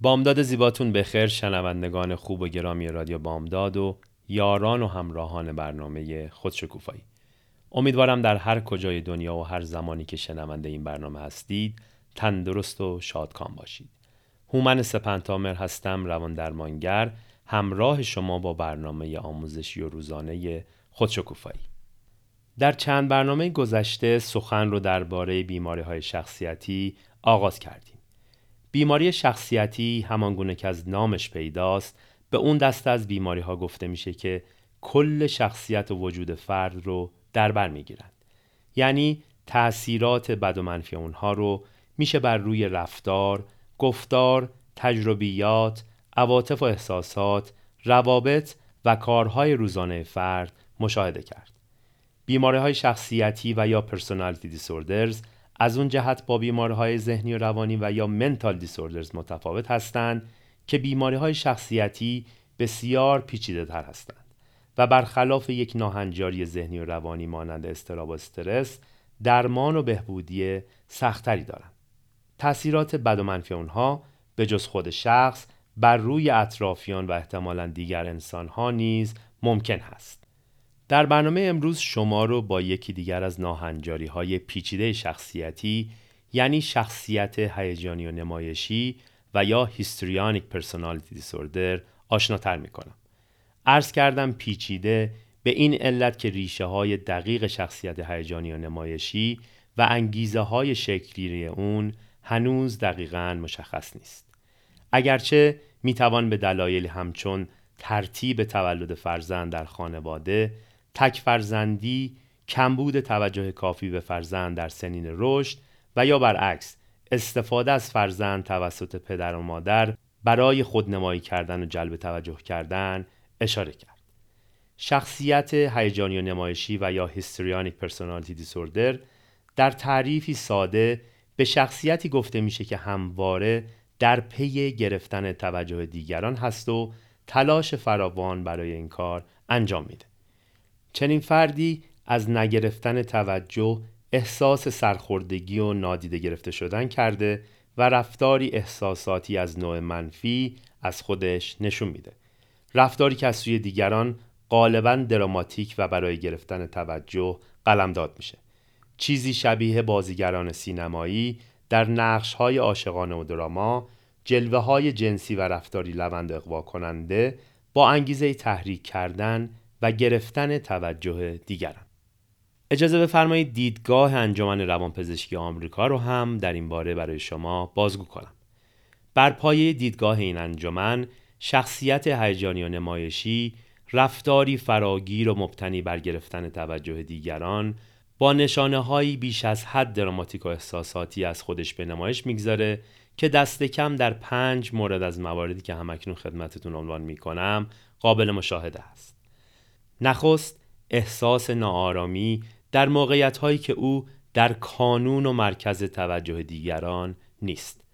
بامداد زیباتون بخیر شنوندگان خوب و گرامی رادیو بامداد و یاران و همراهان برنامه خودشکوفایی. امیدوارم در هر کجای دنیا و هر زمانی که شنونده این برنامه هستید تندرست و شادکام باشید. هومن سپنتامر هستم روان درمانگر همراه شما با برنامه آموزشی و روزانه خودشکوفایی. در چند برنامه گذشته سخن رو درباره بیماری های شخصیتی آغاز کردیم. بیماری شخصیتی همانگونه که از نامش پیداست به اون دسته از بیماری ها گفته میشه که کل شخصیت و وجود فرد رو در بر می‌گیرند یعنی تأثیرات بد و منفی اونها رو میشه بر روی رفتار، گفتار، تجربیات، عواطف و احساسات، روابط و کارهای روزانه فرد مشاهده کرد. بیماری های شخصیتی و یا پرسونالیتی دیسوردرز از اون جهت با بیماری های ذهنی و روانی و یا منتال دیسوردرز متفاوت هستند که بیماری های شخصیتی بسیار پیچیده تر هستند و برخلاف یک ناهنجاری ذهنی و روانی مانند استراب و استرس درمان و بهبودی سختری دارند. تأثیرات بد و منفی اونها به جز خود شخص بر روی اطرافیان و احتمالا دیگر انسانها نیز ممکن هست. در برنامه امروز شما رو با یکی دیگر از ناهنجاری های پیچیده شخصیتی یعنی شخصیت هیجانی و نمایشی و یا Histrionic Personality Disorder آشناتر می‌کنم. عرض کردم پیچیده به این علت که ریشه های دقیق شخصیت هیجانی و نمایشی و انگیزه های شکلی اون هنوز دقیقا مشخص نیست. اگرچه می‌توان به دلایل همچون ترتیب تولد فرزند در خانواده، تک فرزندی، کمبود توجه کافی به فرزند در سنین رشد و یا برعکس استفاده از فرزند توسط پدر و مادر برای خودنمایی کردن و جلب توجه کردن اشاره کرد. شخصیت هیجانی و نمایشی و یا histrionic personality disorder در تعریفی ساده به شخصیتی گفته میشه که همواره در پی گرفتن توجه دیگران هست و تلاش فراوان برای این کار انجام میده. چنین فردی از نگرفتن توجه احساس سرخوردگی و نادیده گرفته شدن کرده و رفتاری احساساتی از نوع منفی از خودش نشون میده. رفتاری که از سوی دیگران غالبا دراماتیک و برای گرفتن توجه قلمداد میشه. چیزی شبیه بازیگران سینمایی در نقش های عاشقانه و دراما جلوه های جنسی و رفتاری لوند اقوا کننده با انگیزه تحریک کردن و گرفتن توجه دیگران اجازه بفرمایید دیدگاه انجمن روانپزشکی آمریکا رو هم در این باره برای شما بازگو کنم بر پایه دیدگاه این انجمن شخصیت هیجانی و نمایشی رفتاری فراگیر و مبتنی بر گرفتن توجه دیگران با نشانه هایی بیش از حد دراماتیک و احساساتی از خودش به نمایش می‌گذاره که دست کم در پنج مورد از مواردی که همکنون خدمتتون عنوان می‌کنم قابل مشاهده است. نخست احساس ناآرامی در موقعیت هایی که او در کانون و مرکز توجه دیگران نیست.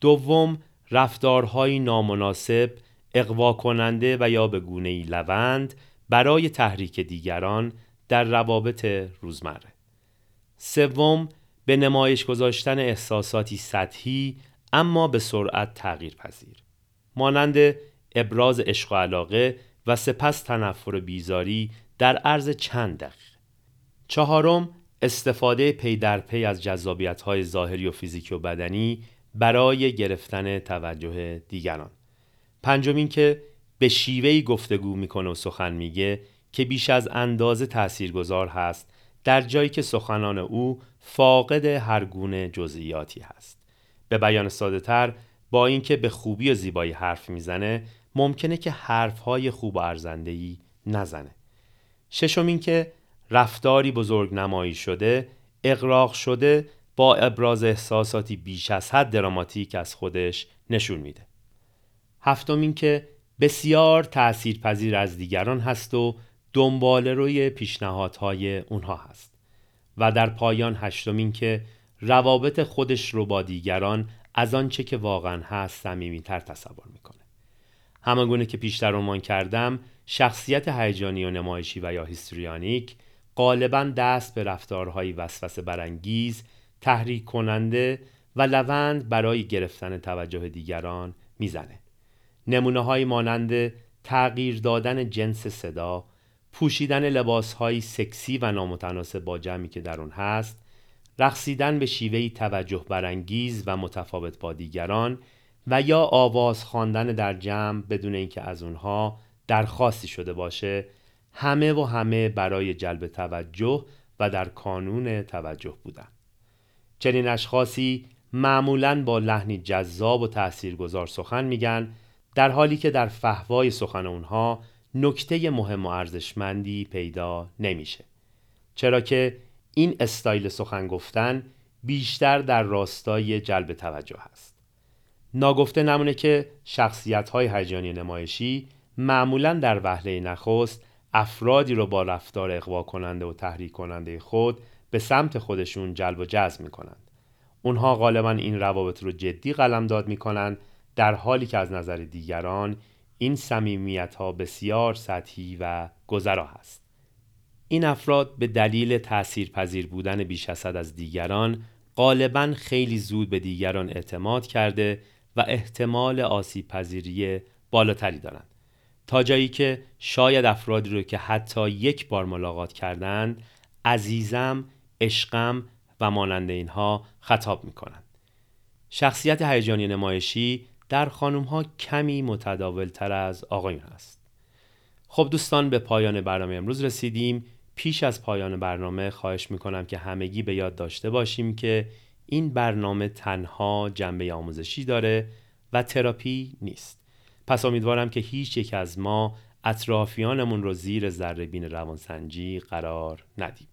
دوم رفتارهای نامناسب اقوا کننده و یا به گونه لوند برای تحریک دیگران در روابط روزمره. سوم به نمایش گذاشتن احساساتی سطحی اما به سرعت تغییر پذیر. مانند ابراز عشق و علاقه و سپس تنفر بیزاری در عرض چند دقیقه. چهارم استفاده پی در پی از جذابیت های ظاهری و فیزیکی و بدنی برای گرفتن توجه دیگران. پنجم که به شیوهی گفتگو می‌کنه و سخن میگه که بیش از اندازه تاثیرگذار هست در جایی که سخنان او فاقد هر گونه جزئیاتی هست. به بیان ساده تر با اینکه به خوبی و زیبایی حرف می‌زنه ممکنه که حرفهای خوب و ارزندهی نزنه. ششم اینکه رفتاری بزرگ نمایی شده اقراق شده با ابراز احساساتی بیش از حد دراماتیک از خودش نشون میده. هفتم اینکه بسیار تأثیرپذیر از دیگران هست و دنبال روی پیشنهادهای اونها هست. و در پایان هشتم این که روابط خودش رو با دیگران از آنچه که واقعا هست صمیمیتر تصور می‌کنه. همانگونه که پیشتر عنوان کردم شخصیت هیجانی و نمایشی و یا هیستریانیک غالبا دست به رفتارهای وسوسه برانگیز تحریک کننده و لوند برای گرفتن توجه دیگران می‌زنه. نمونه های مانند تغییر دادن جنس صدا پوشیدن لباس های سکسی و نامتناسب با جمعی که در اون هست رقصیدن به شیوهی توجه برانگیز و متفاوت با دیگران و یا آواز خواندن در جمع بدون اینکه از اونها درخواستی شده باشه همه و همه برای جلب توجه و در کانون توجه بودن. چنین اشخاصی معمولا با لحنی جذاب و تاثیرگذار سخن میگن در حالی که در فهوای سخن اونها نکته مهم و ارزشمندی پیدا نمیشه. چرا که این استایل سخن گفتن بیشتر در راستای جلب توجه است ناگفته نمونه که شخصیت های هیجانی نمایشی معمولا در وهله نخست افرادی رو با رفتار اقوا کننده و تحریک کننده خود به سمت خودشون جلب و جذب می کنند. اونها غالبا این روابط رو جدی قلمداد می کنند در حالی که از نظر دیگران این سمیمیت ها بسیار سطحی و گذرا هست. این افراد به دلیل تأثیر پذیر بودن بیش از دیگران غالبا خیلی زود به دیگران اعتماد کرده و احتمال آسیب پذیری بالاتری دارند. تا جایی که شاید افرادی رو که حتی یک بار ملاقات کردند عزیزم، عشقم و مانند اینها خطاب می کنند. شخصیت هیجانی نمایشی در خانم ها کمی متداول تر از آقایون است. خب دوستان به پایان برنامه امروز رسیدیم. پیش از پایان برنامه خواهش می کنم که همگی به یاد داشته باشیم که این برنامه تنها جنبه آموزشی داره و تراپی نیست. پس امیدوارم که هیچ یک از ما اطرافیانمون رو زیر ذره بین روانسنجی قرار ندیم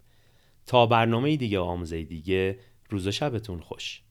تا برنامه دیگه آموزه دیگه روز و شبتون خوش